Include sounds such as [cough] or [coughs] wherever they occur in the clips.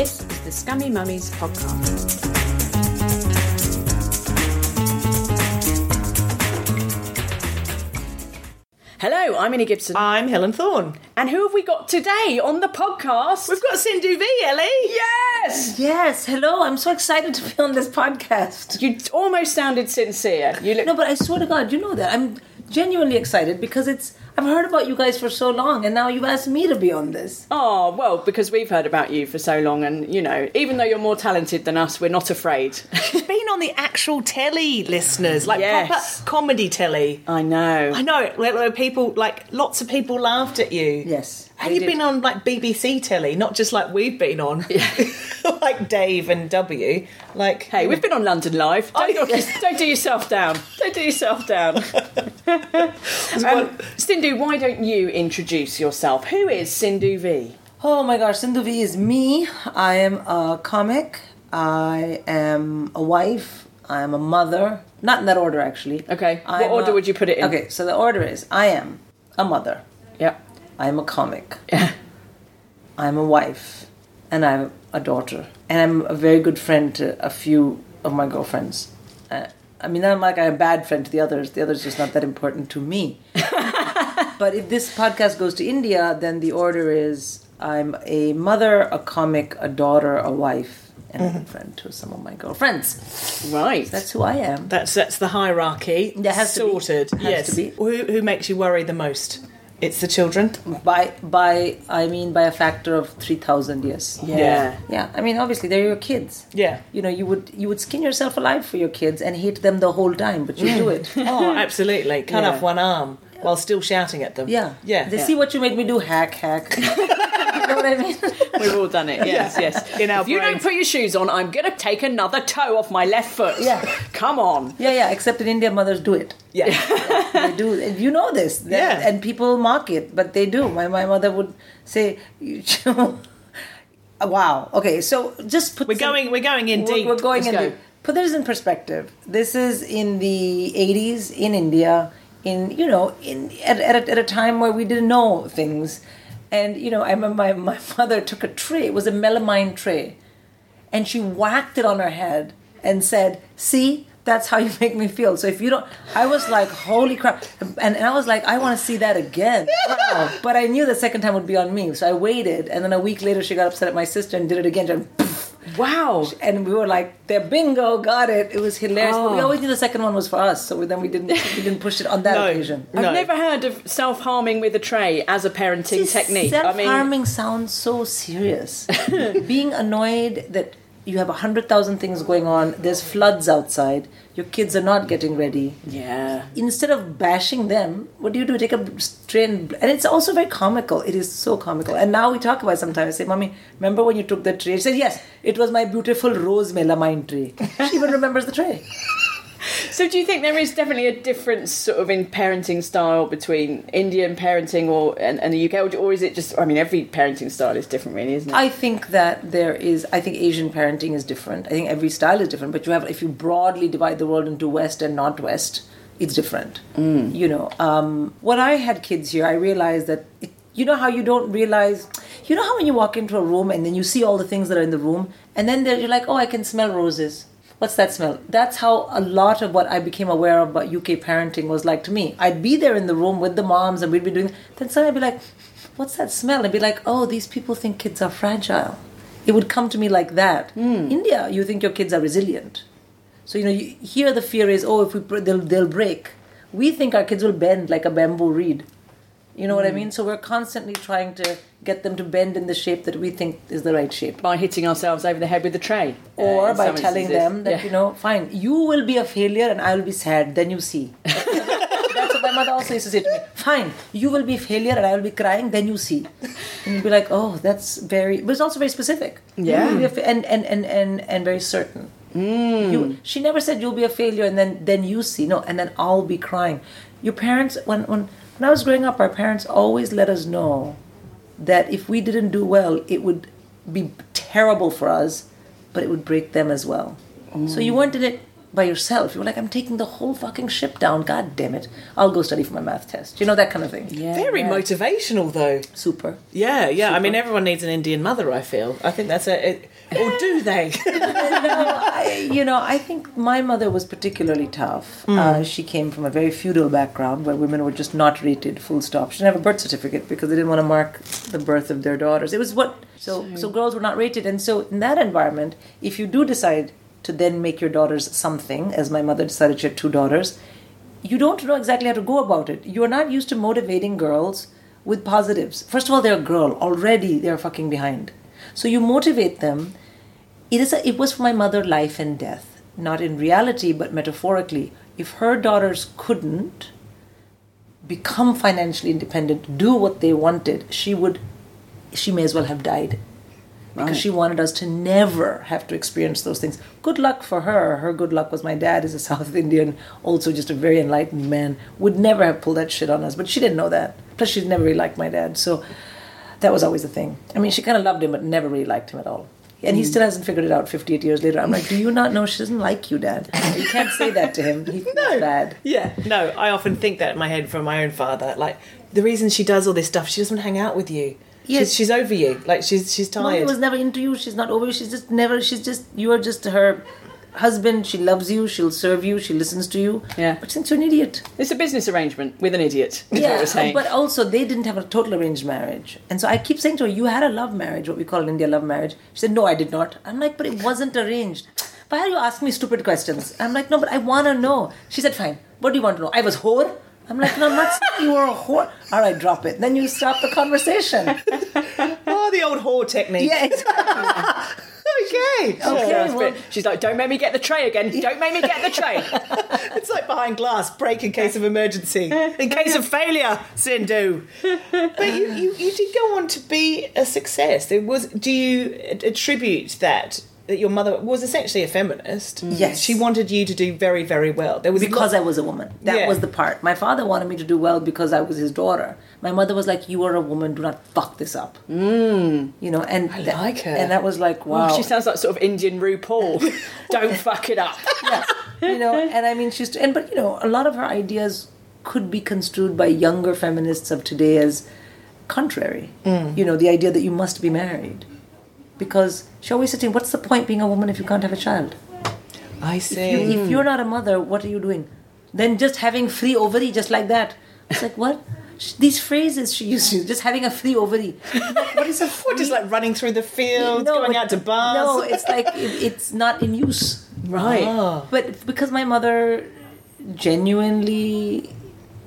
This is the Scummy Mummies podcast. Hello, I'm Ellie Gibson. I'm Helen Thorne. And who have we got today on the podcast? We've got Sindhu Vee, Ellie. Yes! Yes, hello. I'm so excited to be on this podcast. You almost sounded sincere. You look No, but I swear to God, you know that. I'm genuinely excited because it's I've heard about you guys for so long and now you've asked me to be on this. Oh, well, because we've heard about you for so long, and you know, even though you're more talented than us, we're not afraid. She's been on the actual telly, listeners, like Yes. proper comedy telly. I know. I know, where, where people, like, lots of people laughed at you. Yes. And you've did. been on, like, BBC telly, not just like we've been on. [laughs] like Dave and W. Like, Hey, we've been on London Live. Don't, Oh, don't do yourself down. Don't do yourself down. [laughs] um, Sindhu, why don't you introduce yourself? Who is Sindhu Vee? Oh my gosh, Sindhu Vee is me. I am a comic. I am a wife. I am a mother. Not in that order, actually. Okay. What I'm order a- would you put it in? Okay, so the order is I am a mother. Yep. I am a comic. I'm a wife. And I'm a daughter. And I'm a very good friend to a few of my girlfriends. Uh, I mean, I'm like I'm a bad friend to the others. The others just not that important to me. [laughs] but if this podcast goes to India, then the order is I'm a mother, a comic, a daughter, a wife, and a friend to some of my girlfriends. Right. That's who I am. that's that's the hierarchy. There has to be. sorted. Has yes. to be. Who, who makes you worry the most? It's the children. By by, I mean by a factor of three thousand. Yes. yeah. Yeah. I mean, obviously they're your kids. Yeah. you know you would you would skin yourself alive for your kids and hate them the whole time but you do it [laughs] Oh, absolutely. Cut Yeah. off one arm while still shouting at them. yeah Yeah. they see what you made me do hack hack you [laughs] know what i mean [laughs] We've all done it. Yes, yes. In our if you brain. don't put your shoes on, I'm going to take another toe off my left foot. Yeah. Come on. yeah yeah except in india mothers do it Yeah. they do you know this They- Yeah. and people mock it but they do my, my mother would say [laughs] wow okay so just put We're some- going. We're going in we're, deep. we're going Let's in go. deep. put this in perspective this is in the 80s in india in you know in at, at, a, at a time where we didn't know things and you know i remember my, my [laughs] mother took a tray it was a melamine tray and she whacked it on her head and said see that's how you [laughs] make me feel. So if you don't i was like holy crap. And, and i was like i want to see that again. [laughs] Wow. but i knew the second time would be on me. So i waited and then a week later she got upset at my sister and did it again. And Wow. and we were like, "There, bingo, got it." It was hilarious. But we Oh. always knew the second one was for us, so then we didn't we [laughs] didn't push it on that No. occasion. I've No. never heard of self harming with a tray as a parenting technique. I mean, Self-harming sounds so serious. [laughs] Being annoyed that you have a hundred thousand things going on. There's floods outside. Your kids are not getting ready. yeah. Instead of bashing them, what do you do? Take a strain, and it's also very comical. It is so comical. And now we talk about it sometimes. I say, "Mommy, remember when you took the tray?" She said, "Yes, it was my beautiful rose melamine tray." She even remembers the tray. So, do you think there is definitely a difference, sort of, in parenting style between Indian parenting or and, and the UK, or, or is it just? I mean, every parenting style is different, really, isn't it? I think that there is. I think Asian parenting is different. I think every style is different. But you have, if you broadly divide the world into West and not West, it's different. Mm. You know, um, when I had kids here, I realized that. It, you know how you don't realize. You know how when you walk into a room and then you see all the things that are in the room, and then you're like, oh, I can smell roses. What's that smell? That's how a lot of what I became aware of about UK parenting was like to me. I'd be there in the room with the moms and we'd be doing, then suddenly I'd be like, what's that smell? I'd be like, oh, these people think kids are fragile. It would come to me like that. Hmm. India, you think your kids are resilient. So, you know, you, here the fear is, oh, if we, they'll, they'll break. We think our kids will bend like a bamboo reed. You know what I mean? So we're constantly trying to get them to bend in the shape that we think is the right shape. By hitting ourselves over the head with the tray. uh, or in by telling them that Yeah. you know fine you will be a failure and i will be sad then you see. [laughs] That's what my mother also used to say to me. Fine you will be a failure and i will be crying then you see. And you'll be like oh that's very but it's also very specific. Yeah. You will be a fa- and, and and and and very certain. You, she never said you'll be a failure and then then you see. No and then i'll be crying. Your parents when when when i was growing up our parents always let us know that if we didn't do well, it would be terrible for us, but it would break them as well. So you mm. weren't in it by yourself. You're like, I'm taking the whole fucking ship down. God damn it. I'll go study for my math test. You know, that kind of thing. Yeah, Very yeah. motivational, though. Super. Yeah, yeah. I mean, everyone needs an Indian mother. I feel. I think that's a. It, or do [laughs] they? I, you know, I think my mother was particularly tough. Uh, she came from a very feudal background where women were just not rated, full stop. She didn't have a birth certificate because they didn't want to mark the birth of their daughters. It was what so so girls were not rated, and so in that environment, if you do decide to then make your daughters something, as my mother decided she had two daughters, you don't know exactly how to go about it. You are not used to motivating girls with positives. First of all, they're a girl already; they're fucking behind. So you motivate them it is a, it was for my mother life and death not in reality but metaphorically if her daughters couldn't become financially independent do what they wanted she would she may as well have died because Right. she wanted us to never have to experience those things good luck for her her good luck was my dad is a [laughs] south indian also just a very enlightened man would never have pulled that shit on us but she didn't know that plus she never really liked my dad so that was always the thing. I mean, she kind of loved him, but never really liked him at all. And he mm. still hasn't figured it out 58 years later. I'm like, do you not know she doesn't like you, Dad? You can't say that to him. He feels [laughs] bad. yeah. No, I often think that in my head from my own father. Like the reason she does all this stuff, she doesn't hang out with you. Yes. She's, she's over you. Like she's she's Mommy tired. was never into you. She's not over you. She's just never, she's just, you are just her husband. She loves you. She'll serve you. She listens to you. Yeah. But since you're an idiot. It's a business arrangement with an idiot. [laughs] Is what we're saying. but also they didn't have a total arranged marriage, and so I keep saying to her, "You had a love marriage, what we call in India love marriage." She said, "No, I did not." I'm like, "But it wasn't arranged." Why are you asking me stupid questions? I'm like, "No, but I want to know." She said, "Fine. What do you want to know?" I was whore. I'm like, "No, I'm not saying you were a whore." All right, drop it. Then you stop the conversation. [laughs] oh, the old whore technique. Yeah, exactly. [laughs] Okay. Okay, well- She's like, don't make me get the tray again. Don't make me get the tray. [laughs] It's like behind glass, break in case of emergency, in case of failure, Sindhu. But you, you, you did go on to be a success. It was. Do you attribute that that your mother was essentially a feminist? Yes. she wanted you to do very, very well. There was because lot- I was a woman. That Yeah. was the part. My father wanted me to do well because I was his daughter. My mother was like, "You are a woman. Do not fuck this up." Mm. You know, and I like her. And that was like, wow. Oh, she sounds like sort of Indian RuPaul. [laughs] don't fuck it up. yeah. you know, and I mean, she's and but you know, a lot of her ideas could be construed by younger feminists of today as contrary. You know, the idea that you must be married, because she always said to me, "What's the point being a woman if you can't have a child? I You- see. If hmm. you're not a mother, what are you doing? Then just having free ovary, just like that." It's like what? These phrases she used just having a free ovary. Like, what is a [laughs] free? What, just like running through the fields, No, going out to bars? No, it's like [laughs] it, it's not in use. Right. But because my mother genuinely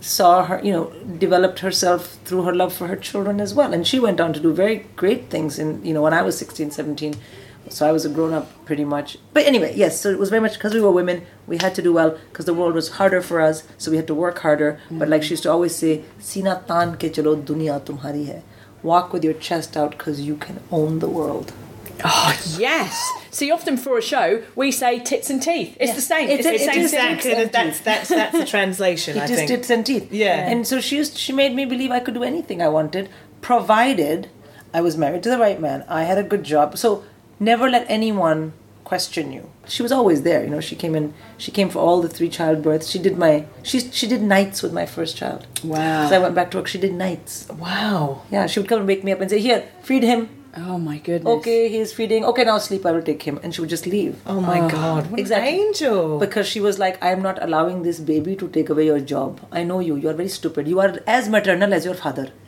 saw her, you know, developed herself through her love for her children as well. And she went on to do very great things in, you know, when I was 16, 17. So I was a grown up pretty much. But anyway, yes, so it was very much because we were women, we had to do well because the world was harder for us, so we had to work harder. But like she used to always say, Sina tan ke chalo dunya tumhari hai. Walk with your chest out because you can own the world. Oh, yes. See, often for a show, we say tits and teeth. It's Yeah. the same. It's- It's, the same exactly-. That's that's that's the translation. [laughs] I It is think. tits and teeth. Yeah. And so she used she made me believe I could do anything I wanted, provided I was married to the right man. I had a good job. So never let anyone question you. She was always there, you know. She came in. She came for all the three childbirths. She did my. She she did nights with my first child. Wow. So I went back to work. She did nights. wow. Yeah, she would come and wake me up and say, "Here, feed him." Oh my goodness. Okay, he's feeding. Okay, now sleep. I will take him, and she would just leave. Oh my God! What Exactly. an angel. Because she was like, I am not allowing this baby to take away your job. I know you. You are very stupid. You are as maternal as your father. [laughs]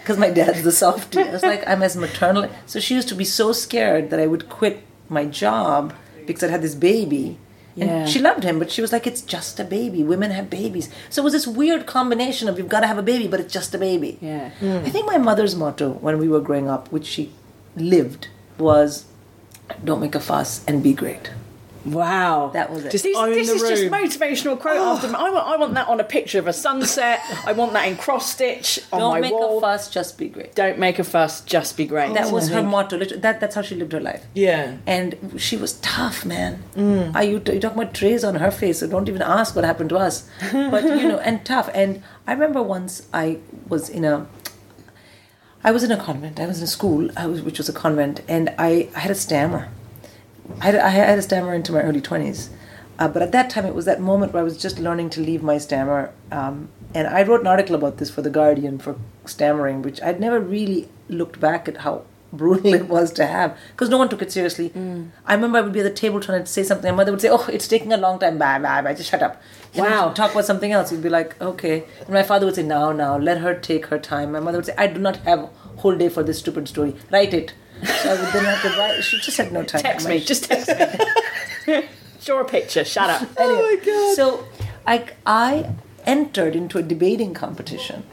Because my dad's the softie. I was like, I'm as maternal. So she used to be so scared that I would quit my job because I had this baby. And Yeah. she loved him, but she was like, it's just a baby. Women have babies. So it was this weird combination of you've got to have a baby, but it's just a baby. Yeah. I think my mother's motto when we were growing up, which she lived, was don't make a fuss and be great. Wow. That was it. Just, this Own this the is just motivational quote after I want I want that on a picture of a sunset. I want that in cross stitch on Don't my make a fuss, just be great. Don't make a fuss, just be great. That was her motto. That, that's how she lived her life. yeah. And she was tough, man. Are you, you talking about trays on her face, so don't even ask what happened to us. [laughs] But, you know, and tough. And I remember once I was in a, I was in a convent. I was in a school, I was, which was a convent, and I, I had a stammer. I had, I had a stammer into my early 20s. Uh, but at that time, it was that moment where I was just learning to leave my stammer. Um, and I wrote an article about this for The Guardian for stammering, which I'd never really looked back at how [laughs] brutal it was to have because no one took it seriously. I remember I would be at the table trying to say something. My mother would say, "Oh, it's taking a long time. Bye, bye, bye. Just shut up." And Wow. talk about something else. You'd be like, "Okay." And my father would say, "Now, now, let her take her time." My mother would say, "I do not have a whole day for this stupid story. Write it." So I would then have to write. She just had no time. text My- me, just text me. [laughs] Draw a picture. Shut up. [laughs] Anyway, oh my god! So I I entered into a debating competition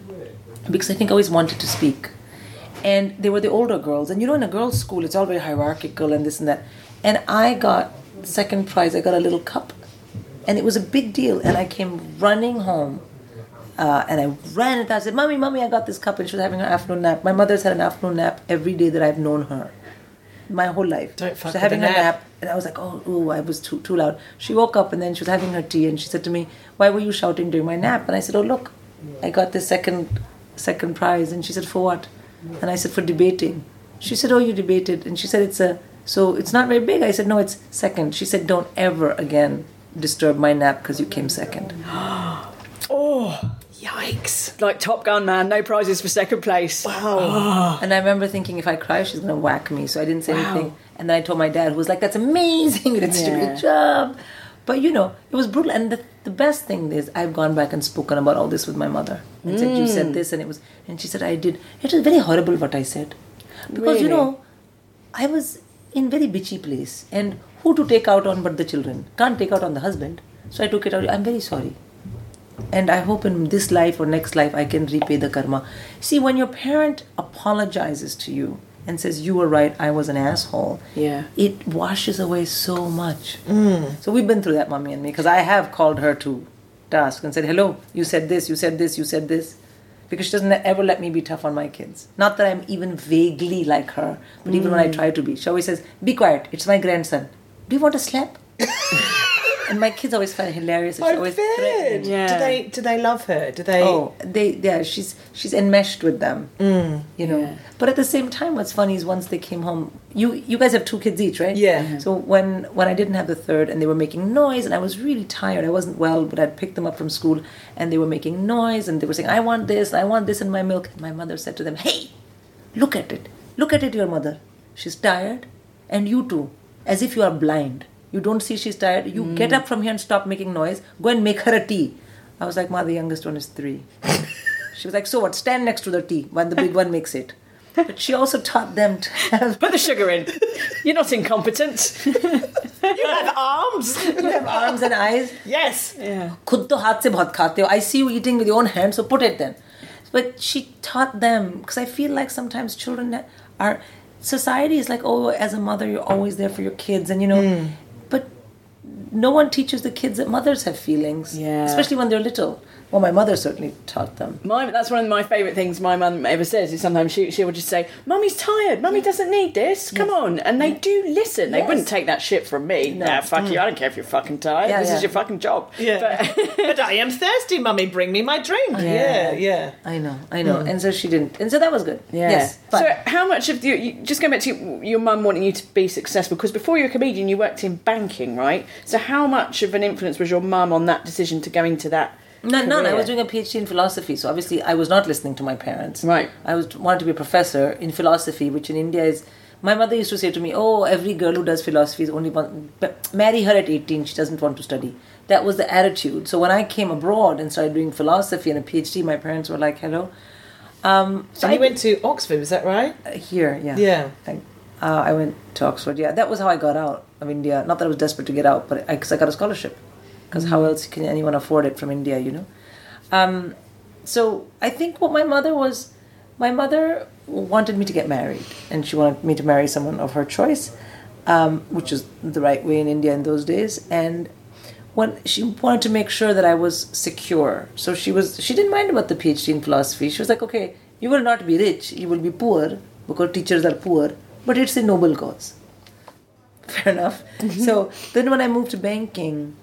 because I think I always wanted to speak, and they were the older girls, and you know in a girls' school it's all very hierarchical and this and that, and I got second prize. I got a little cup, and it was a big deal, and I came running home. Uh, and I ran and I said, "Mommy, mommy, I got this cup." And she was having her afternoon nap. My mother's had an afternoon nap every day that I've known her my whole life. Don't She fuck was having a nap. nap, and I was like, oh, ooh, I was too too loud. She woke up and then she was having her tea, and she said to me, "Why were you shouting during my nap?" And I said, "Oh, look, I got the second second prize." And she said, "For what?" And I said, "For debating." She said, "Oh, you debated," and she said, "It's a so it's not very big." I said, "No, it's second. She said, "Don't ever again disturb my nap because you came second. [gasps] Yikes! Like Top Gun, man. No prizes for second place. Wow. Ah. And I remember thinking, if I cry, she's going to whack me. So I didn't say anything. And then I told my dad, who was like, that's amazing. [laughs] You did a Yeah. great job. But, you know, it was brutal. And the, the best thing is, I've gone back and spoken about all this with my mother. And said, you said mm. this. And it was, and she said, I did. It was very horrible what I said. Because, you know, I was in very bitchy place. And who to take out on but the children? Can't take out on the husband. So I took it out. I'm very sorry and I hope in this life or next life I can repay the karma. See, when your parent apologizes to you and says, You were right, I was an asshole, Yeah. it washes away so much. Mm. So we've been through that, mommy and me, because I have called her to task and said, Hello, you said this, you said this, you said this. Because she doesn't ever let me be tough on my kids. Not that I'm even vaguely like her, but even when I mm. try to be. She always says, Be quiet, it's my grandson. Do you want a slap? [laughs] and my kids always find it hilarious. and I always bet. threatens. Yeah. Do they do they love her? Do they? Oh, they yeah, she's she's enmeshed with them. Mm. you know. Yeah. But at the same time, what's funny is once they came home, you you guys have two kids each, right? Yeah. So when when I didn't have the third, and they were making noise, and I was really tired, I wasn't well, but I'd picked them up from school, and they were making noise, and they were saying, "I want this, I want this in my milk." My mother said to them, "Hey, look at it, look at it, your mother. She's tired, and you too, as if you are blind." You don't see she's tired. You Mm. get up from here and stop making noise. Go and make her a tea. I was like, Ma, the youngest one is three. [laughs] she was like, So what? Stand next to the tea when the big one makes it. But she also taught them to have, Put the sugar in. You're not incompetent. You have arms. have arms and eyes. yes. Yeah. खुद तो हाथ से बहुत खाते हो. I see you eating with your own hands, so put it then. But she taught them because I feel like sometimes children are society is like, oh, as a mother, you're always there for your kids, and you know, but no one teaches the kids that mothers have feelings, Yeah. especially when they're little. Well, my mother certainly taught them. My, that's one of my favourite things my mum ever says is sometimes she, she will just say, Mummy's tired, Mummy doesn't need this, come on. And they do listen. They Yes. wount take that shit from me. Nah, fuck you, mm. I don't care if you're fucking tired. Yeah, this yeah. is your fucking job. Yeah. But, [laughs] but I am thirsty, mummy. Bring me my drink. Yeah, yeah. I know, I know, mm. and so she didn't, and so that was good. Yeah. Yes, but so, how much of you, you just going back to your mum wanting you to be successful? Because before you were a comedian, you worked in banking, right? So, how much of an influence was your mum on that decision to go into that No, none. I was doing a PhD in philosophy, so obviously I was not listening to my parents. Right. I was wanted to be a professor in philosophy, which in India is. My mother used to say to me, "Oh, every girl who does philosophy is only one. Marry her at eighteen. She doesn't want to study." That was the attitude. So when I came abroad and started doing philosophy and a PhD, my parents were like, "Hello." Um, so And I you went to Oxford, was that right? uh, here, yeah, Yeah. I, uh, I went to Oxford. Yeah, that was how I got out of India. Not that I was desperate to get out, but because I, got a scholarship. Because how else can anyone afford it from India? You know. Um, so I think what my mother was, my mother wanted me to get married, and she wanted me to marry someone of her choice, um, which is the right way in India in those days. And when she wanted to make sure that I was secure, so she was she didn't mind about the PhD in philosophy. She was like, okay, you will not be rich, you will be poor because teachers are poor, but it's a noble cause. [laughs] Fair enough. So then when I moved to banking,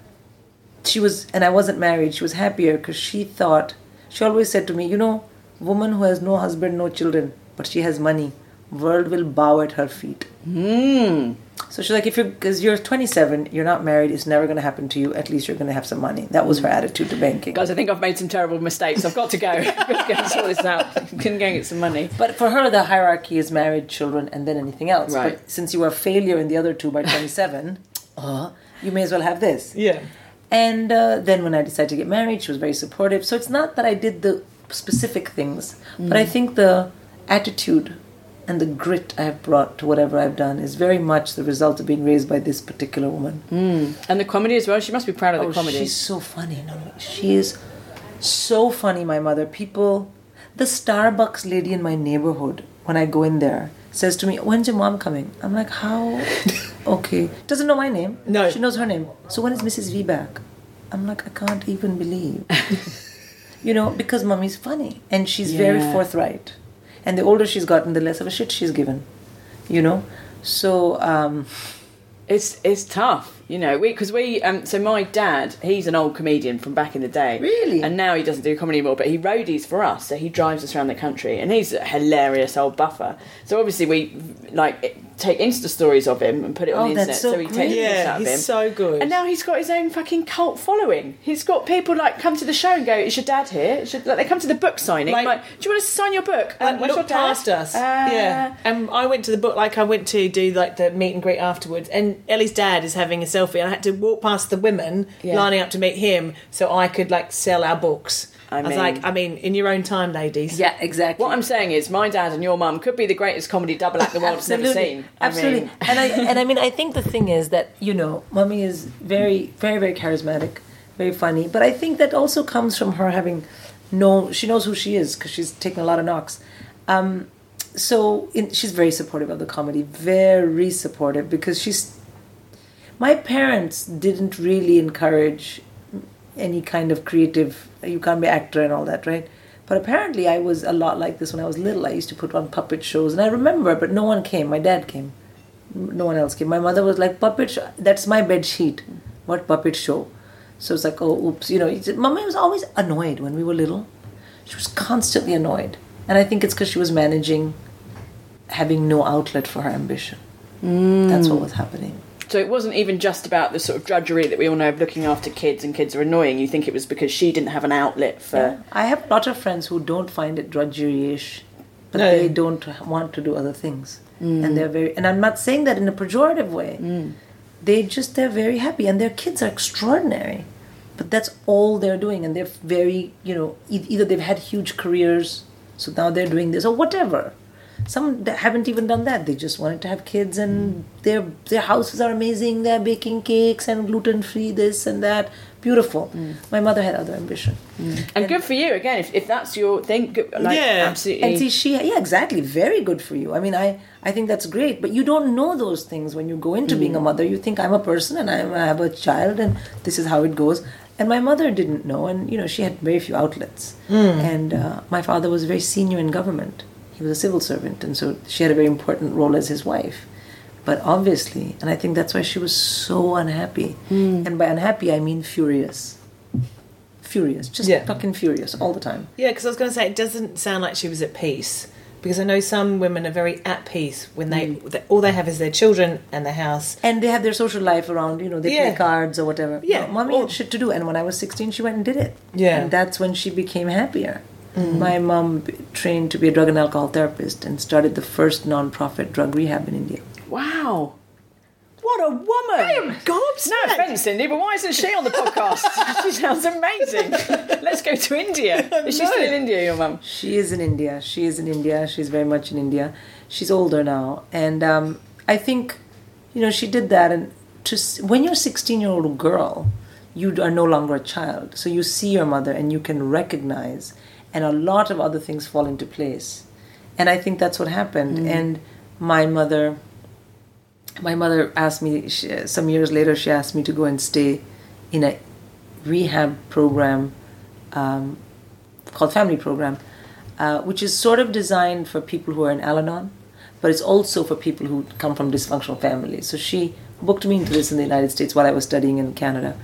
she was and i wasn't married she was happier because she thought she always said to me you know woman who has no husband no children but she has money world will bow at her feet Hmm. so she's like if you're because you're 27 you're not married it's never going to happen to you at least you're going to have some money that was her attitude to banking Guys, I think I've made some terrible mistakes. I've got to go. I've got to go sort this out. I'm going to go and get some money. but for her the hierarchy is married children and then anything else Right. but since you were a failure in the other two by 27 [coughs] uh, you may as well have this Yeah. And uh, then when I decided to get married, she was very supportive. So it's not that I did the specific things, but I think the attitude and the grit I have brought to whatever I've done is very much the result of being raised by this particular woman. And the comedy as well. She must be proud of the Oh, comedy. she's so funny. No, she is so funny. My mother, people, the Starbucks lady in my neighborhood, when I go in there, says to me, "When's your mom coming?" I'm like, "How?" [laughs] okay, doesn't know my name. No. she knows her name. So when is Mrs. V back? I'm like, I can't even believe. [laughs] you know, because mommy's funny and she's very forthright, and the older she's gotten, the less of a shit she's given. You know, so um, It's it's tough, you know. Because we um so my dad he's an old comedian from back in the day, Really? and now he doesn't do comedy anymore. But he roadies for us, so he drives us around the country, and he's a hilarious old buffer. So obviously we like take Insta stories of him and put it on Oh, the internet. so So, we take Yeah, out of he's him. so good. And now he's got his own fucking cult following. He's got people like come to the show and go, "Is your dad here?" Your-" like they come to the book signing. Like- Like, do you want to sign your book? Like, Um, look your dad?" past us. Uh, yeah. And I went to the book, like, I went to do, like, the meet and greet afterwards. And Ellie's dad is having a selfie. And I had to walk past the women Yeah. lining up to meet him so I could, like, sell our books. I I, was mean- like, I mean, in your own time, ladies. yeah, exactly. What I'm saying is, my dad and your mum could be the greatest comedy double act the world's never seen. I Absolutely. mean- and I and I mean I think the thing is that, you know, mummy is very, very, very charismatic, very funny. But I think that also comes from her having no she knows who she is because she's taken a lot of knocks. Um, so in, she's very supportive of the comedy, very supportive because she's my parents didn't really encourage any kind of creative you can't be actor and all that right? But apparently i was a lot like this when i was little. I used to put on puppet shows and i remember but no one came. My dad came. No one else came. My mother was like puppet show that's my bed sheet. What puppet show? So it's like oh oops you know mommy was always annoyed when we were little. She was constantly annoyed. And i think it's because she was managing having no outlet for her ambition. Mm. That's what was happening So it wasn't even just about the sort of drudgery that we all know of looking after kids and kids are annoying. You think it was because she didn't have an outlet for. Yeah. I have a lot of friends who don't find it drudgery-ish, but No. they don't want to do other things, mm. and they're very. And I'm not saying that in a pejorative way. Mm. They just they're very happy, and their kids are extraordinary, but that's all they're doing, and they're very you know e- either they've had huge careers, so now they're doing this or whatever. Some haven't even done that. They just wanted to have kids, and their their houses are amazing. They're baking cakes and gluten free, this and that. Beautiful. Mm. My mother had other ambition. Mm. And good for you again. If, if that's your thing, good, like, Yeah. absolutely. And see, she, yeah, exactly. Very good for you. I mean, I, I think that's great. But you don't know those things when you go into being a mm. mother. You think I'm a person and I'm, I have a child and this is how it goes. And my mother didn't know, and you know, she had very few outlets. And uh, my father was very senior in government. He was a civil servant, and so she had a very important role as his wife. But obviously, and I think that's why she was so unhappy. Hmm. And by unhappy, I mean furious. Furious, just Yeah. fucking furious all the time. Yeah, because I was going to say, it doesn't sound like she was at peace Because I know some women are very at peace when they, hmm. they all they have is their children and their house. and they have their social life around, you know, they Yeah. play cards or whatever. Yeah. No, mommy Or- had shit to do. And when I was 16, she went and did it. Yeah. And that's when she became happier. Mm-hmm. My mom trained to be a drug and alcohol therapist and started the first non-profit drug rehab in India. Wow. What a woman! Gobsmacked. No offence, Cindy, but why isn't she on the podcast? [laughs] she sounds amazing. Let's go to India. [laughs] Is she still in India, your mum? She is in India. She is in India. She's very much in India. She's older now, and um, I think, you know, she did that. And to when you're a 16 year old girl, you are no longer a child. So you see your mother, and you can recognize, and a lot of other things fall into place. And I think that's what happened. And my mother, my mother asked me she, some years later. She asked me to go and stay in a rehab program um, called Family Program, uh, which is sort of designed for people who are in Al Anon, but it's also for people who come from dysfunctional families. So she booked me into this in the United States while I was studying in Canada,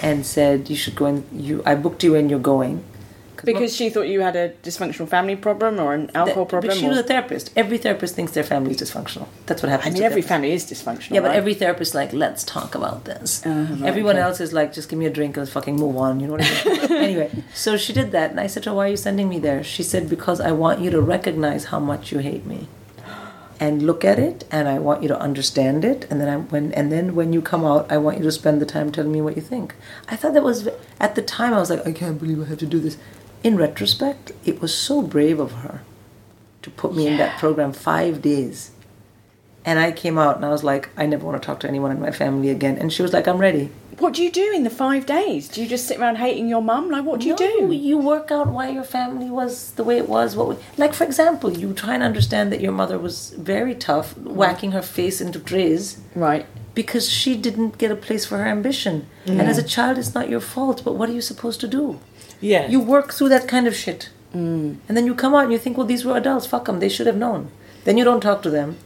and said, "You should go and you. I booked you and you're going." 'Cause Because she thought you had a dysfunctional family problem or an alcohol That- problem? But she or- was a therapist. Every therapist thinks their family is dysfunctional. That's what happens. I mean, every therapists. family is dysfunctional. Yeah, but right? every therapist is like, let's talk about this. Uh-huh, Everyone else is like, just give me a drink and let's fucking move on. You know what I mean? [laughs] anyway, so she did that, and I said to her, "Why are you sending me there?" She said, "Because I want you to recognize how much you hate me, and look at it, and I want you to understand it, and then I when and then when you come out, I want you to spend the time telling me what you think." I thought that was at the time I was like, "I can't believe I have to do this." In retrospect, it was so brave of her to put me in that program five days. And I came out and I was like, I never want to talk to anyone in my family again. And she was like, I'm ready. What do you do in the five days? Do you just sit around hating your mum? Like, what do you No, do? You work out why your family was the way it was. What, we, like for example, you try and understand that your mother was very tough, mm. whacking her face into trays Right. because she didn't get a place for her ambition. And as a child, it's not your fault. But what are you supposed to do? Yeah. You work through that kind of shit. Mm. And then you come out and you think, well, these were adults. Fuck them. They should have known. Then you don't talk to them.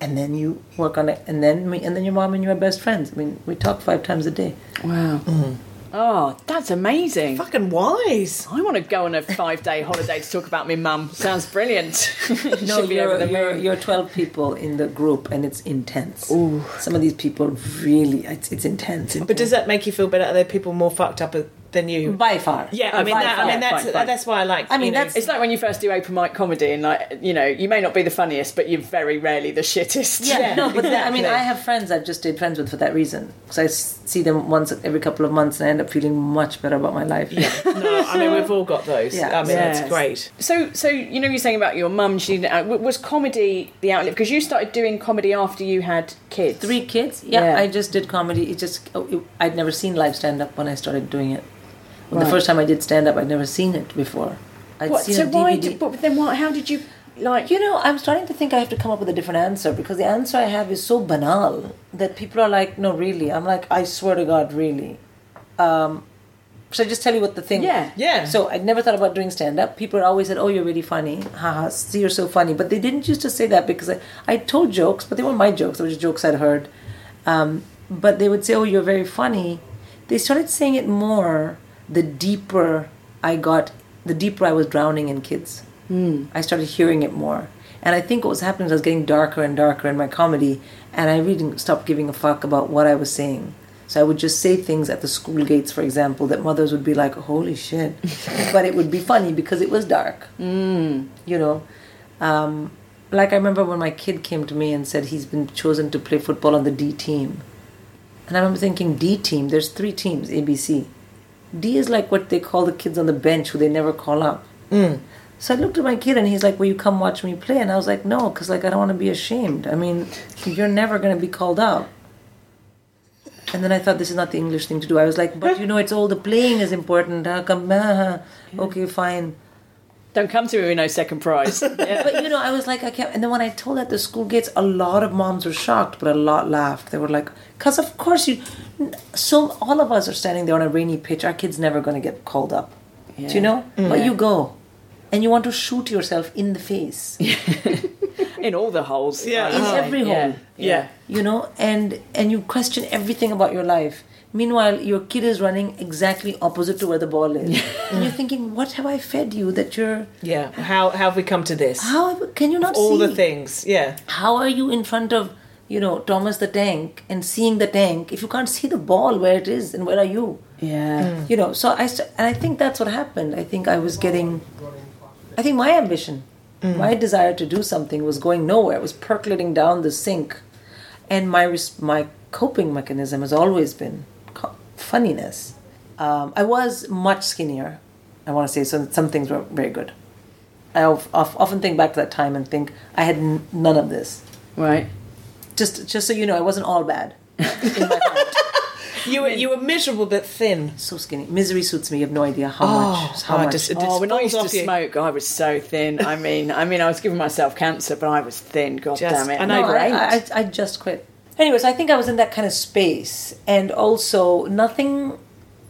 And then you work on it. And then me, and then your mom and you are best friends. I mean, we talk five times a day. Wow. Mm. Oh, that's amazing. Fucking wise. I want to go on a five day holiday to talk about me mum. Sounds brilliant. No, [laughs] [laughs] Should be over you're, you're, you're 12 people in the group and it's intense. Ooh. Some of these people really, it's, it's intense. But does that make you feel better? Are there people more fucked up than you? By far. Yeah, I mean, By that, I mean that's Fine, fine. that's why I like. I mean, you know, that's- It's like when you first do open mic comedy, and like you know, you may not be the funniest, but you're very rarely the shittest. Yeah, [laughs] no, but then, I mean. I have friends I've just stayed friends with for that reason. Because I see them once every couple of months and I end up feeling much better about my life. Yeah, [laughs] no, I mean we've all got those. Yeah. I mean Yes. that's great. So, so you know, you're saying about your mum. She uh, w- was comedy the outlet because you started doing comedy after you had kids. Three kids? Yeah, Yeah. I just did comedy. It just, oh, it, I'd never seen live stand up when I started doing it. When Right. The first time I did stand up, I'd never seen it before. I'd What, seen so a why? Did, but then, why? How did you like? You know, I'm starting to think I have to come up with a different answer because the answer I have is so banal that people are like, no, really. I'm like, I swear to God, really. Um, should I just tell you what the thing Yeah. Yeah. So I'd never thought about doing stand up. People always said, oh, you're really funny. Haha, see, you're so funny. But they didn't used to say that because I, I told jokes, but they weren't my jokes. They were just jokes I'd heard. Um, but they would say, oh, you're very funny. They started saying it more the deeper I got, the deeper I was drowning in kids. I started hearing it more. And I think what was happening was I was getting darker and darker in my comedy, and I really stopped giving a fuck about what I was saying. So I would just say things at the school gates, for example, that mothers would be like, holy shit. [laughs] but it would be funny because it was dark. Mm. You know? Um, like I remember when my kid came to me and said he's been chosen to play football on the D team. And I remember thinking, D team, there's three teams, ABC. D is like what they call the kids on the bench who they never call up. Mm. So I looked at my kid and he's like, "Will you come watch me play?" And I was like, "No, because like I don't want to be ashamed. I mean, you're never going to be called up." And then I thought this is not the English thing to do. I was like, "But [laughs] you know, it's all the playing is important. How come? [laughs] Okay, fine." Don't come to me with no second prize. [laughs] Yeah. But you know, I was like, I can't. And then when I told at the school gates, a lot of moms were shocked, but a lot laughed. They were like, "Cause of course you." So all of us are standing there on a rainy pitch. Our kid's never going to get called up. Do you know? Mm. But you go, and you want to shoot yourself in the face. [laughs] in all the holes. Yeah. In say. every Yeah. hole. Yeah. you know and and you question everything about your life Meanwhile, your kid is running exactly opposite to where the ball is, and you're thinking, "What have I fed you that you're? Yeah. How, how have we come to this? How can you not see All see the things. Yeah. How are you in front of you know Thomas the tank and seeing the tank if you can't see the ball where it is and where are you? Yeah. Mm. you know so i st- and i think that's what happened i think i was getting i think my ambition mm. my desire to do something was going nowhere it was percolating down the sink and my res- my coping mechanism has always been funniness um, i was much skinnier i want to say so some things were very good i of, of, often think back to that time and think i had n- none of this Right. just just so you know i wasn't all bad [laughs] in my heart You were, you were miserable but thin. so skinny misery suits me you have no idea how Oh, much how I much just- It Oh, when I used to you. smoke, I was so thin. I mean, I mean, I was giving myself cancer, but I was thin. God Just- damn it! I And know, over I. I, I just quit. Anyways, I think I was in that kind of space, and also nothing,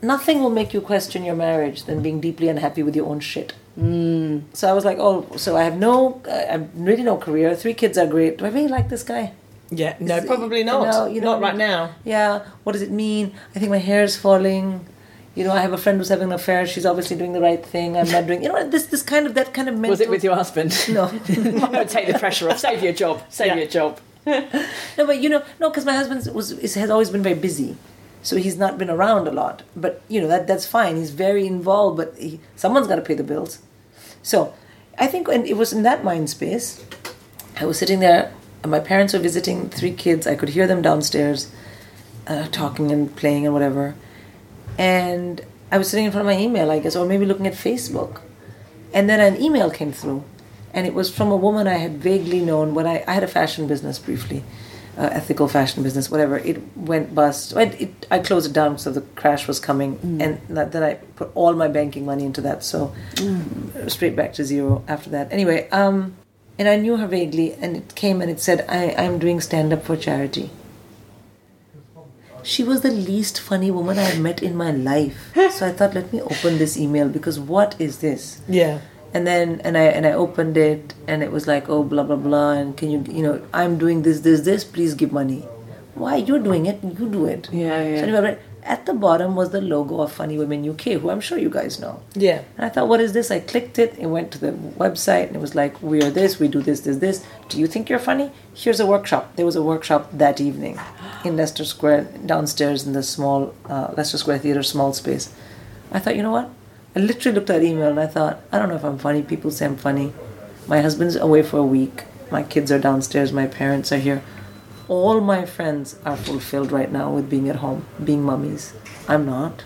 nothing will make you question your marriage than being deeply unhappy with your own shit. Mm. So I was like, oh, so I have no, i'm really no career. Three kids are great. Do I really like this guy? Yeah. No, Is probably not. know- you know- not right now. Yeah. What does it mean? I think my hair is falling. You know, I have a friend who's having an affair. She's obviously doing the right thing. I'm not doing. You know, this this kind of that kind of mental. was it with your husband? No. [laughs] Take the pressure off. Save your job. Save Yeah. your job. No, but you know, no, because my husband was has always been very busy, so he's not been around a lot. But you know that that's fine. He's very involved, but he, someone's got to pay the bills. So, I think when it was in that mind space, I was sitting there. My parents were visiting three kids. I could hear them downstairs, uh, talking and playing and whatever. And I was sitting in front of my email, I guess, or maybe looking at Facebook. And then an email came through, and it was from a woman I had vaguely known when I, I had a fashion business briefly, uh, ethical fashion business, whatever. It went bust. It, it, I closed it down so the crash was coming, and that, then I put all my banking money into that, so straight back to zero after that. Anyway, um, and I knew her vaguely, and it came and it said, I, I'm doing stand up for charity. She was the least funny woman I had met in my life. [laughs] So I thought, let me open this email because what is this? Yeah. And then and I and I opened it and it was like oh blah blah blah and can you you know I'm doing this this this please give money. Why? You're doing it you do it. Yeah, yeah. so anyway, at the bottom was the logo of Funny Women UK who I'm sure you guys know. Yeah. and I thought what is this? I clicked it and went to the website and it was like we are this we do this this this. Do you think you're funny? Here's a workshop. There was a workshop that evening in Leicester Square downstairs in the small uh, Leicester Square Theatre small space. I thought, you know what? I literally looked at that email and I thought, I don't know if I'm funny. People say I'm funny. My husband's away for a week. My kids are downstairs. My parents are here. All my friends are fulfilled right now with being at home, being mummies. I'm not.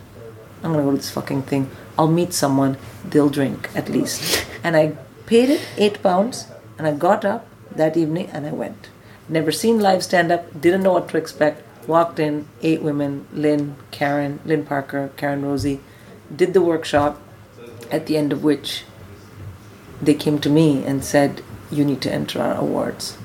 I'm gonna go to this fucking thing. I'll meet someone. They'll drink at least. [laughs] And I paid it eight pounds, and I got up that evening and I went. Never seen live stand up. Didn't know what to expect. Walked in, eight women: Lynn, Karen, Lynne Parker, Karen Rosie. Did the workshop. At the end of which, they came to me and said, "You need to enter our awards."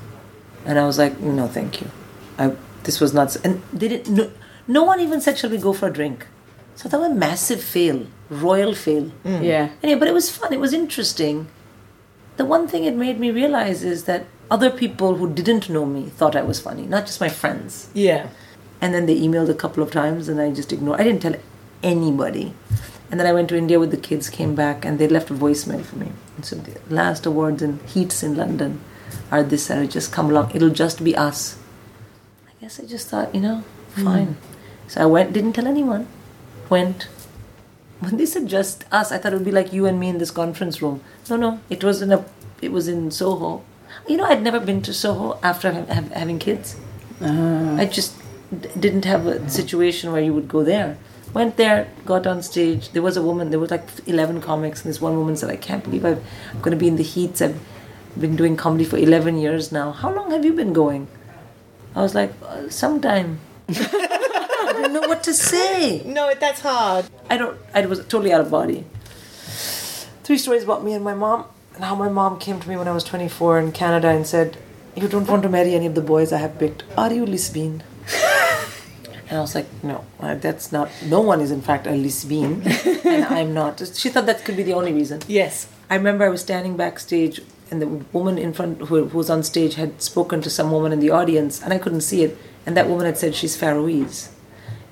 And I was like, "No, thank you. I this was not." And they didn't. No, no one even said, "Shall we go for a drink?" So that was a massive fail, royal fail. Mm. Yeah. Anyway, but it was fun. It was interesting. The one thing it made me realize is that other people who didn't know me thought I was funny, not just my friends. Yeah. And then they emailed a couple of times, and I just ignored. I didn't tell anybody. And then I went to India with the kids, came back, and they left a voicemail for me. And so the last awards and heats in London are this Saturday. Just come along. It'll just be us. I guess I just thought, you know, hmm. fine. So I went, didn't tell anyone. Went. When they said just us, I thought it would be like you and me in this conference room. No, no, it was in a, it was in Soho. You know, I'd never been to Soho after ha- ha- having kids. Uh-huh. I just d- didn't have a situation where you would go there. Went there, got on stage. There was a woman. There was like eleven comics, and this one woman said, "I can't believe I'm going to be in the heats. I've been doing comedy for eleven years now. How long have you been going?" I was like, uh, "Sometime." [laughs] I didn't know what to say. No, that's hard. I don't. I was totally out of body. Three stories about me and my mom, and how my mom came to me when I was 24 in Canada and said, "You don't want to marry any of the boys I have picked. Are you lesbian?" [laughs] and I was like, "No, that's not. No one is in fact a lesbian, [laughs] and I'm not." She thought that could be the only reason. Yes. I remember I was standing backstage, and the woman in front who, who was on stage had spoken to some woman in the audience, and I couldn't see it. And that woman had said she's Faroese,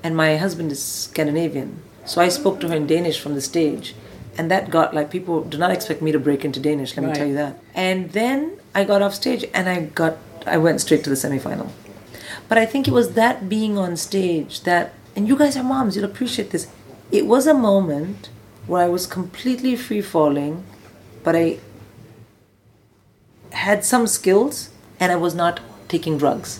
and my husband is Scandinavian, so I spoke to her in Danish from the stage, and that got like people do not expect me to break into Danish. Let me tell you that. And then I got off stage, and I got I went straight to the semifinal. But I think it was that being on stage that, and you guys are moms, you'll appreciate this. It was a moment where I was completely free falling, but I had some skills and I was not taking drugs.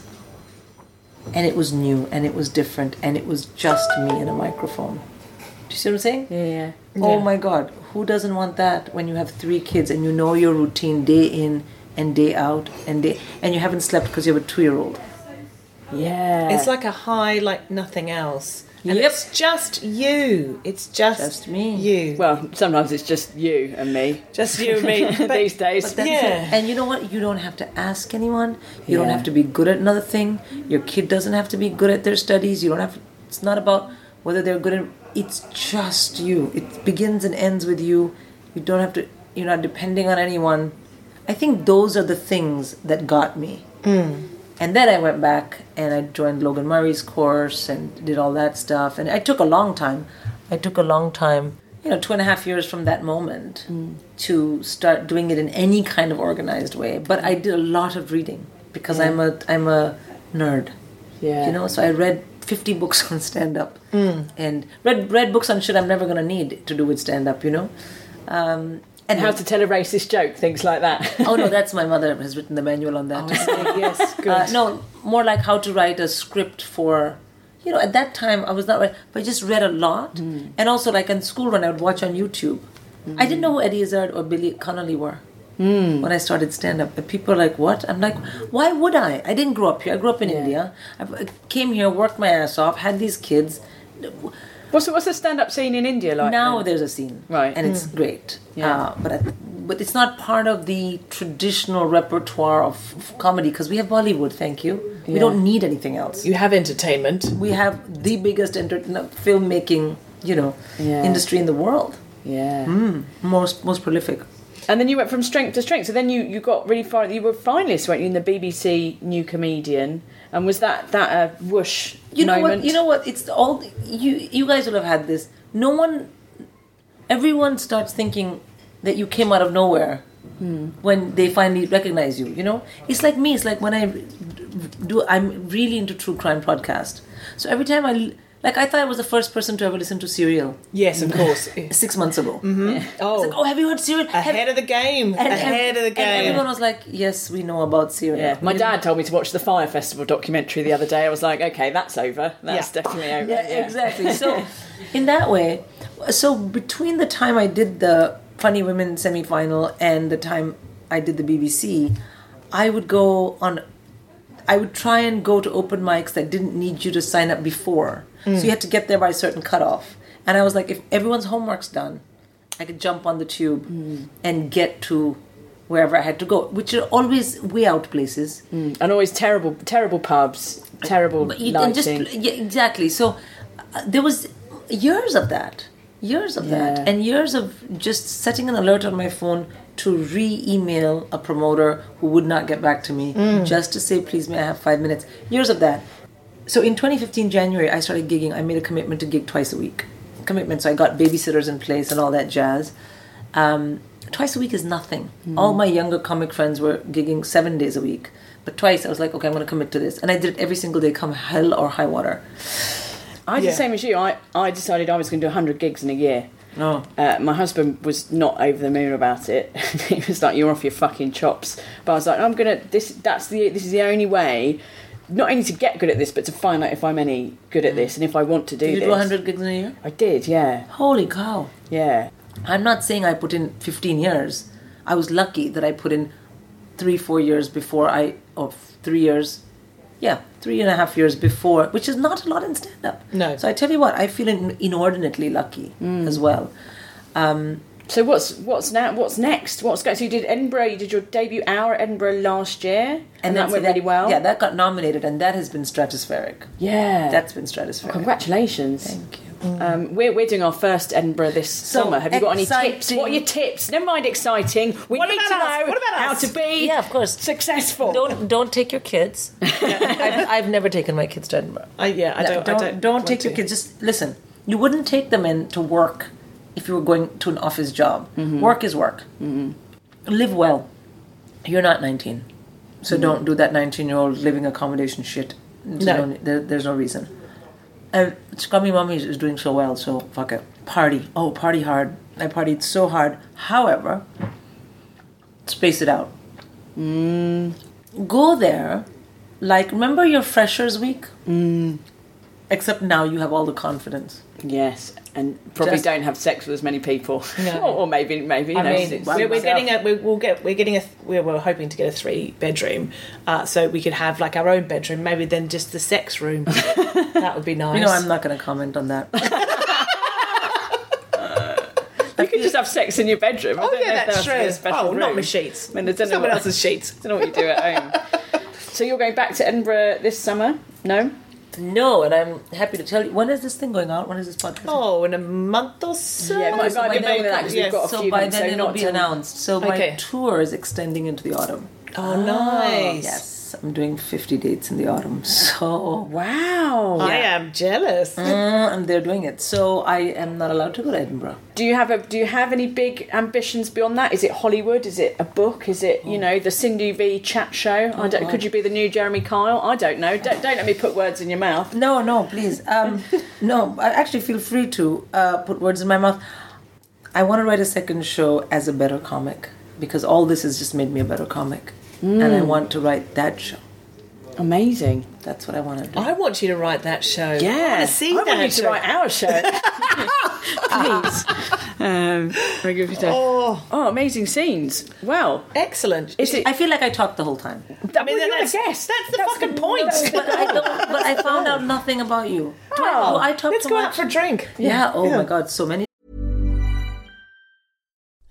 And it was new and it was different and it was just me and a microphone. Do you see what I'm saying? Yeah, yeah. Oh my God, who doesn't want that when you have three kids and you know your routine day in and day out and day, and you haven't slept because you have a two year old? Yeah. It's like a high like nothing else. And Yep. it's just you. It's just, Just me. You. well, sometimes it's just you and me just [laughs] you and me. [laughs] But- these days. Yeah. it. And you know what? You don't have to ask anyone. You don't have to be good at another thing. Your kid doesn't have to be good at their studies. You don't have. It's not about whether they're good at. It's just you. It begins and ends with you. You don't have to. You're not depending on anyone. I think those are the things that got me. Hmm. And then I went back and I joined Logan Murray's course and did all that stuff. And I took a long time. I took a long time, you know, two and a half years from that moment to start doing it in any kind of organized way. But I did a lot of reading because I'm a I'm a nerd. Yeah. You know, so I read 50 books on stand up and read read books on shit I'm never going to need to do with stand up, you know. Um, and how to tell a racist joke, things like that. oh no, that's [laughs] my mother has written the manual on that. yes, [laughs] good. Uh, no, more like how to write a script for. You know, at that time I was not right, but I just read a lot, and also like in school when I would watch on YouTube. I didn't know who Eddie Izzard or Billy Connolly were when I started stand up. And people are like, "What?" I'm like, "Why would I? I didn't grow up here. I grew up in India. I I came here, worked my ass off, had these kids. What's the, what's the stand up scene in India like? now then? there's a scene, Right. And it's great. Yeah. Uh, but I, but it's not part of the traditional repertoire of, of comedy because we have Bollywood. Thank you. We don't need anything else. you have entertainment. we have the biggest enter- filmmaking, you know, Yeah. industry in the world. Yeah. Most most prolific. And then you went from strength to strength. So then you, you got really far. You were finalist, weren't you, in the BBC New Comedian? And was that that a whoosh You know moment? what? You know what? It's all you. You guys will have had this. No one, everyone starts thinking that you came out of nowhere hmm. when they finally recognize you. You know, it's like me. It's like when I do. I'm really into true crime podcast. So every time I like, I thought I was the first person to ever listen to Serial Yes, of course. [laughs] six months ago. Mm-hmm. oh, It's like, oh, have you heard Serial? Have- ahead of the game. and- ahead of the And game. everyone was like, "Yes, we know about Serial." Yeah, my dad told me to watch the Fire Festival documentary the other day. I was like, okay, that's over. That's Yeah. definitely over. yeah, exactly. So, [laughs] in that way, so between the time I did the Funny Women semifinal and the time I did the BBC, I would go on. I would try and go to open mics that didn't need you to sign up before, so you hmm. had to get there by a certain cutoff. And I was like, if everyone's homework's done, I could jump on the tube hmm. and get to wherever I had to go, which are always way out places. Hmm. And always terrible, terrible pubs, terrible But you- lighting. and just yeah, exactly. So uh, there was years of that, years of Yeah. that, and years of just setting an alert on my phone to re-email a promoter who would not get back to me just to say, "Please, may I have five minutes?" Years of that. So in 2015 January, I started gigging. I made a commitment to gig twice a week. Commitment. So I got babysitters in place and all that jazz. Um, twice a week is nothing. All my younger comic friends were gigging seven days a week. But twice I was like, okay, I'm going to commit to this. And I did it every single day, come hell or high water. I did Yeah. the same as you. I, I decided I was going to do 100 gigs in a year. No. Uh, my husband was not over the moon about it. [laughs] he was like, "You're off your fucking chops." But I was like, "I'm gonna. This that's the this is the only way, not only to get good at this, but to find out if I'm any good at this and if I want to do Did you this." do 100 gigs in a year? I did, yeah, Holy cow. yeah. I'm not saying I put in 15 years. I was lucky that I put in three, four years before I, or three years, yeah, three and a half years before, which is not a lot in stand up. No. So I tell you what, I feel inordinately lucky as well. Um, So what's what's now? What's next? What's going? So you did Edinburgh. You did your debut hour at Edinburgh last year, and, that went see really well. Yeah, that got nominated, and that has been stratospheric. yeah. That's been stratospheric. congratulations. Thank you. Um, we're, we're doing our first Edinburgh this summer. Have you got any tips? What are your tips? Never mind exciting. We What need about to us? know What about how us? to be Yeah, of course. successful. Don't don't take your kids. [laughs] I've, I've never taken my kids to Edinburgh. I, yeah, I No, don't. don't, I don't, don't want take your to. kids. Just listen. You wouldn't take them in to work if you were going to an office job. Mm-hmm. Work is work. Live well. You're not 19, so don't do that 19 year old living accommodation shit. There's No. no- there, there's no reason. And Scummy Mummy is doing so well, so fuck it. Party. Oh, party hard. I partied so hard. However, space it out. Mm. Go there. Like, remember your freshers week? Except now you have all the confidence. Yes, and probably Just- don't have sex with as many people, or, [laughs] or maybe maybe you I know, mean, it's- We're, we're getting a we're, we'll get we're getting a we're, we're hoping to get a three bedroom, uh, so we could have like our own bedroom, maybe then just the sex room. [laughs] that would be nice. You know, I'm not going to comment on that. [laughs] You could just have sex in your bedroom. I Oh don't know yeah, if that's that's a true. special Oh, not room. my sheets. I mean, I don't know Someone what- else's sheets. I don't know what you do at home. so you're going back to Edinburgh this summer? No. No, and I'm happy to tell you. When is this thing going out? When is this podcast? Oh, in a month or so. Yeah, it might, so oh might be by then- that because we've got a so few by months, then so it'll be till- announced. So my Okay. tour is extending into the autumn. Oh, ah, nice. Yes, I'm doing 50 dates in the autumn. So Wow. I am jealous. uh, and they're doing it. So I am not allowed to go to Edinburgh. Do you have a Do you have any big ambitions beyond that? Is it Hollywood? Is it a book? Is it you know the Sindhu Vee chat show? I don't. Could you be the new Jeremy Kyle? I don't know. Don't, don't let me put words in your mouth. No, no, please. Um, [laughs] no, I actually feel free to uh, put words in my mouth. I want to write a second show as a better comic because all this has just made me a better comic. And I want to write that show. Amazing. That's what I want to do. I want you to write that show. I Yeah. want to see I that want you to write our show. [laughs] Please. Um, very good for you to- oh, amazing scenes. Wow. Excellent. is it? I feel like I talked the whole time. I mean, that's- guess. that's the fucking point. But I don't. But I found out nothing about you. Do I, Oh, do I talk Let's too go much? out for a drink. yeah. Oh my God. So many.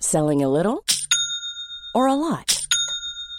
Selling a little or a lot?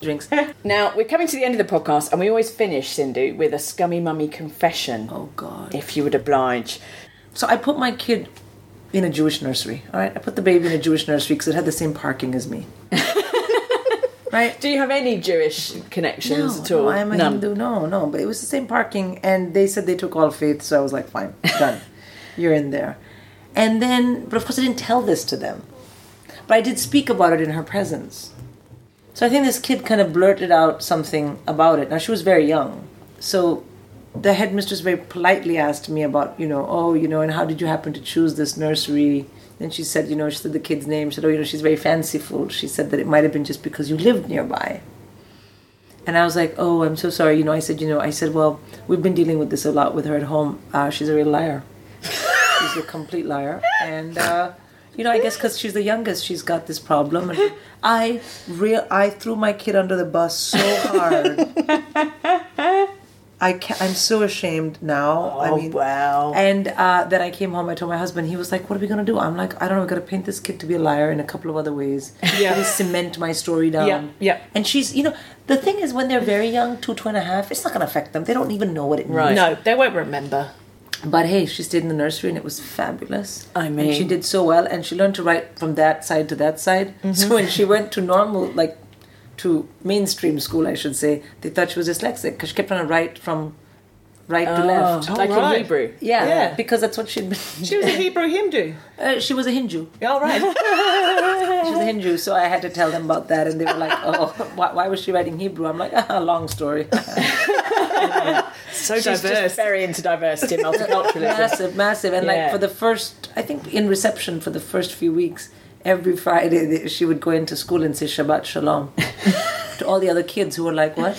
Drinks. Now we're coming to the end of the podcast, and we always finish Sindhu with a scummy mummy confession. Oh God. If you would oblige. So I put my kid in a Jewish nursery. All right, I put the baby in a Jewish nursery because it had the same parking as me. [laughs] right. Do you have any Jewish connections No, at all? no, I'm a None. Hindu. No, no, but it was the same parking, and they said they took all faith, so I was like, fine, done. [laughs] You're in there. And then, but of course, I didn't tell this to them. But I did speak about it in her presence. So I think this kid kind of blurted out something about it. Now she was very young, so the headmistress very politely asked me about, you know, oh, you know, and how did you happen to choose this nursery? Then she said, you know, she said the kid's name. She said, oh, you know, she's very fanciful. She said that it might have been just because you lived nearby. And I was like, oh, I'm so sorry. You know, I said, you know, I said, well, we've been dealing with this a lot with her at home. Uh, she's a real liar. [laughs] she's a complete liar. And, uh, you know, I guess because she's the youngest, she's got this problem. And I real, I threw my kid under the bus so hard. I can I'm so ashamed now. I Oh, mean, wow. And uh, then I came home. I told my husband. He was like, "What are we gonna do?" I'm like, "I don't know. We gotta paint this kid to be a liar in a couple of other ways. Yeah. Cement my story down. Yeah, yeah. And she's, you know, the thing is, when they're very young, two, two and a half, it's not gonna affect them. They don't even know what it means. Right. No, they won't remember. But hey, she stayed in the nursery and it was fabulous. I and mean- she did so well, and she learned to write from that side to that side. Mm-hmm. So when she went to normal, like to mainstream school, I should say, they thought she was dyslexic because she kept trying to write from right to left. like right. in Hebrew. Yeah, Yeah. because that's what she'd been. [laughs] She was a Hebrew Hindu. Uh, she was a Hindu. All right. [laughs] She was a Hindu, so I had to tell them about that, and they were like, "Oh, [laughs] why, why was she writing Hebrew?" I'm like, ah, "Long story." [laughs] So She's diverse. just very into diversity and multiculturalism. [laughs] massive, massive, and Yeah. like for the first, I think in reception for the first few weeks, every Friday she would go into school and say Shabbat Shalom [laughs] to all the other kids who were like, "What?"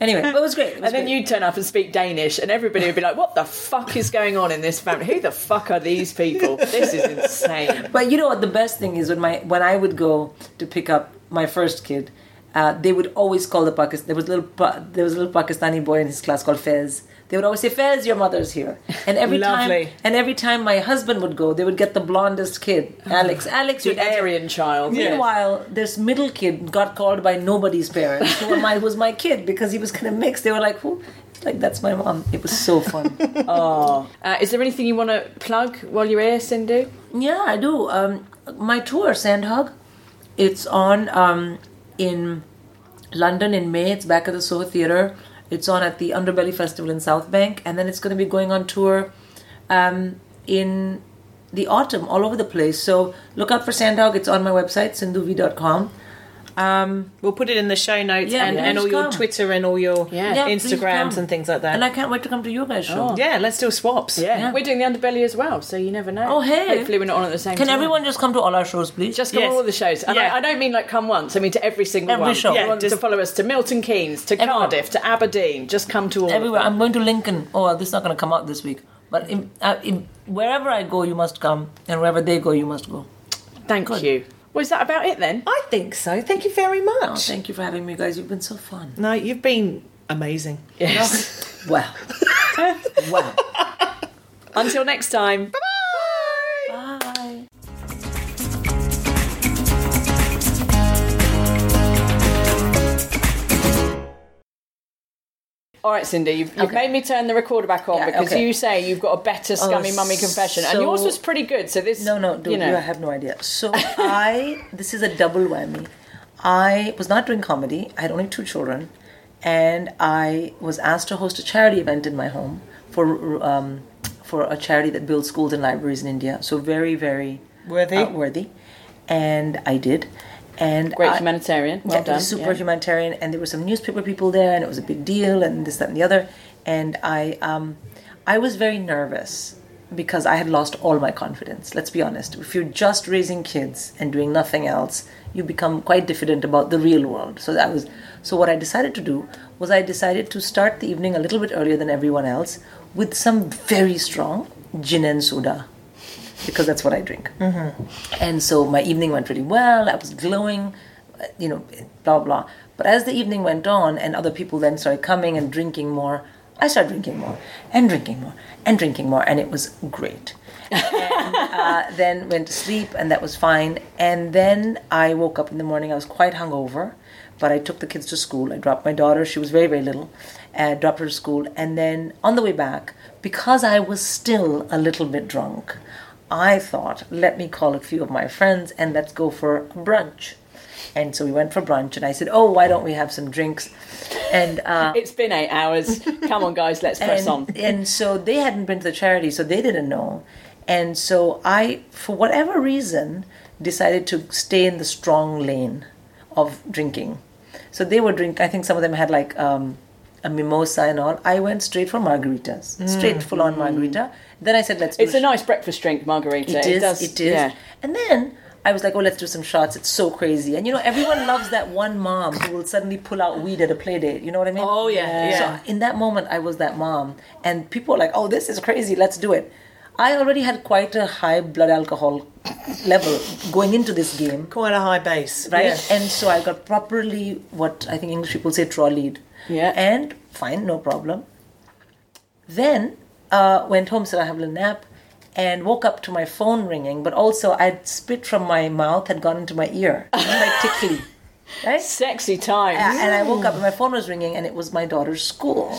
Anyway, but it was great. It was And then great. you'd turn up and speak Danish, and everybody would be like, "What the fuck is going on in this family? Who the fuck are these people? This is insane." But you know what? The best thing is when my when I would go to pick up my first kid, uh, they would always call the Pakistan. There was a little Pa- there was a little Pakistani boy in his class called Fez. They would always say, "Fez, your mother's here." And every [laughs] time, and every time my husband would go, they would get the blondest kid, Alex. Alex, your The Aryan child. Meanwhile, this middle kid got called by nobody's parents, who my, was my kid because he was kind of mixed. They were like, "Who?" Like that's my mom. It was so fun. [laughs] Uh, is there anything you want to plug while you're here, Sindhu? Yeah, I do. Um, my tour, Sandhog, it's on um, in London in May. It's back at the Soho Theatre. It's on at the Underbelly Festival in South Bank, and then it's going to be going on tour um, in the autumn all over the place. So look out for Sandhog. It's on my website, sindhuvee.com. Um, We'll put it in the show notes Yeah, and, yeah, and all your come. Twitter and all your Yeah. Yeah, Instagrams come. and things like that. and I can't wait to come to your guys' show. yeah, let's do swaps. Yeah. Yeah. we're doing the underbelly as well, so you never know. Oh, hey. Hopefully, we're not on at the same Can time. everyone just come to all our shows, please? Just come Yes. to all the shows. And Yeah. I, I don't mean like come once. I mean to every single Every one. show. If Yeah, want to follow us to Milton Keynes, to Everyone. Cardiff, to Aberdeen. Just come to all. of everywhere. them. I'm going to Lincoln. Oh, well, this is not going to come out this week. But in, uh, in, wherever I go, you must come, and wherever they go, you must go. Thank you. Well, is that about it then? I think so. Thank you very much. Oh, thank you for having me, guys. You've been so fun. no, you've been amazing. Yes. Well, [laughs] well. Until next time. Bye. All right, Cindy, you've, you've Okay. made me turn the recorder back on Yeah, because okay. you say you've got a better scummy mummy confession, and yours was pretty good. So this, No, no, dude, you you, know, have no idea. So [laughs] I, this is a double whammy. I was not doing comedy. I had only two children, and I was asked to host a charity event in my home for um, for a charity that builds schools and libraries in India. So very, very Worthy. uh, worthy, and I did. And great I- humanitarian. Well yeah, done. super yeah. humanitarian, and there were some newspaper people there, and it was a big deal, and this, that, and the other. And I, um, I was very nervous because I had lost all my confidence. Let's be honest. If you're just raising kids and doing nothing else, you become quite diffident about the real world. So that was. So what I decided to do was I decided to start the evening a little bit earlier than everyone else with some very strong gin and soda because that's what I drink. And so my evening went really well. I was glowing, you know, blah, blah. But as the evening went on and other people then started coming and drinking more, I started drinking more and drinking more and drinking more. And it was great. and uh, [laughs] then went to sleep and that was fine. And then I woke up in the morning. I was quite hungover, but I took the kids to school. I dropped my daughter. She was very, very little. And dropped her to school. And then on the way back, because I was still a little bit drunk, I thought, let me call a few of my friends and let's go for brunch. And so we went for brunch, and I said, "Oh, why don't we have some drinks?" And uh, It's been eight hours. Come on, guys, let's press and, on. and so they hadn't been to the charity, so they didn't know. And so I, for whatever reason, decided to stay in the strong lane of drinking. So they were drink. I think some of them had like um, a mimosa and all. I went straight for margaritas, straight full on margarita. Then I said, "Let's." do Mm. It's a sh- nice breakfast drink, margarita. it is. does, it is. Yeah. And then I was like, oh, let's do some shots. It's so crazy. And you know, everyone loves that one mom who will suddenly pull out weed at a play date. You know what I mean? Oh, yeah, yeah. So in that moment, I was that mom. And people were like, oh, this is crazy. Let's do it. I already had quite a high blood alcohol level going into this game Quite a high base. right? Yeah. And so I got properly what I think English people say trolleyed. Yeah. And fine, no problem. Then uh, went home, said I have a little nap, and woke up to my phone ringing. But also, I'd spit from my mouth had gone into my ear, [laughs] like tickly. Right? Sexy time. Yeah, and I woke up and my phone was ringing, and it was my daughter's school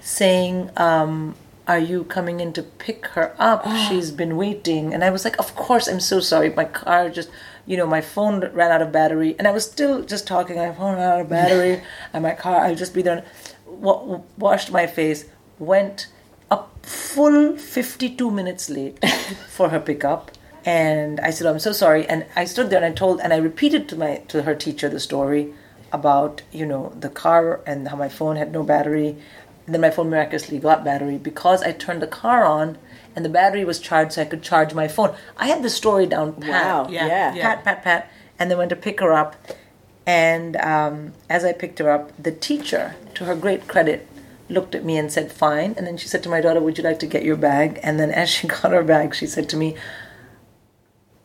saying, um, Are you coming in to pick her up? [gasps] She's been waiting. And I was like, Of course, I'm so sorry. My car just, you know, my phone ran out of battery. And I was still just talking, my phone ran out of battery, [laughs] and my car, I'll just be there. Wa- washed my face, went a full 52 minutes late [laughs] for her pickup and i said oh, i'm so sorry and i stood there and i told and i repeated to my to her teacher the story about you know the car and how my phone had no battery and then my phone miraculously got battery because i turned the car on and the battery was charged so i could charge my phone. I had the story down pat. Wow, Yeah, yeah. yeah. pat pat pat. And then went to pick her up. And um, as i picked her up the teacher to her great credit looked at me and said fine. And then she said to my daughter would you like to get your bag? And then as she [laughs] got her bag she said to me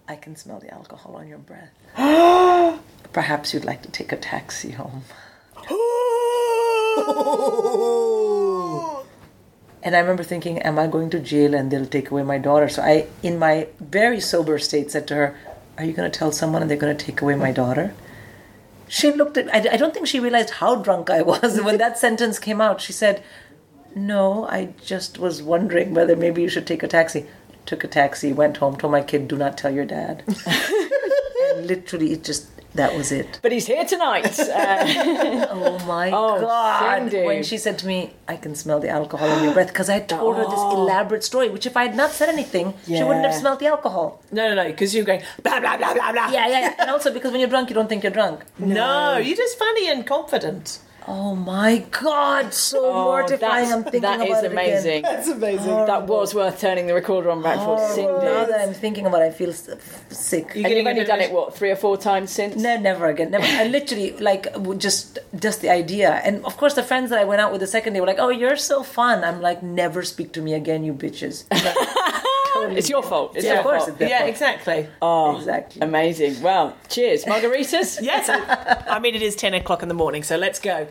i can smell the alcohol on your breath. [gasps] Perhaps you'd like to take a taxi home [laughs] and i remember thinking am i going to jail and they'll take away my daughter? So i in my very sober state said to her are you going to tell someone and they're going to take away my daughter? She looked at I, I don't think she realized how drunk i was [laughs] when that sentence came out. She said no i just was wondering whether maybe you should take a taxi. Took a taxi went home told my kid do not tell your dad. [laughs] Literally it just that was it But he's here tonight. Uh, [laughs] oh my Oh, god Cindy. when she said to me i can smell the alcohol in your breath because i told her this elaborate story which if i had not said anything she wouldn't have smelled the alcohol No, no, no, because you're going blah, blah, blah, blah, blah. yeah yeah yeah and also because when you're drunk you don't think you're drunk No, you're just funny and confident. Oh my god, so mortifying. Oh, that's- I'm thinking that about is it amazing. again. That's amazing. That was worth turning the recorder on back for. Oh, now that I'm thinking about it, I feel s- sick. And you've only done it, what, three or four times since? No, never again. Never. I literally like just just the idea, and of course the friends that I went out with the second day were like, "Oh, you're so fun." I'm like, "Never speak to me again, you bitches." [laughs] It's your fault. It's Yeah, your of course fault. it's Yeah, fault. exactly. Oh, oh, Exactly. Amazing. Well, cheers. Margaritas? [laughs] Yes, I mean it is ten o'clock in the morning, so let's go.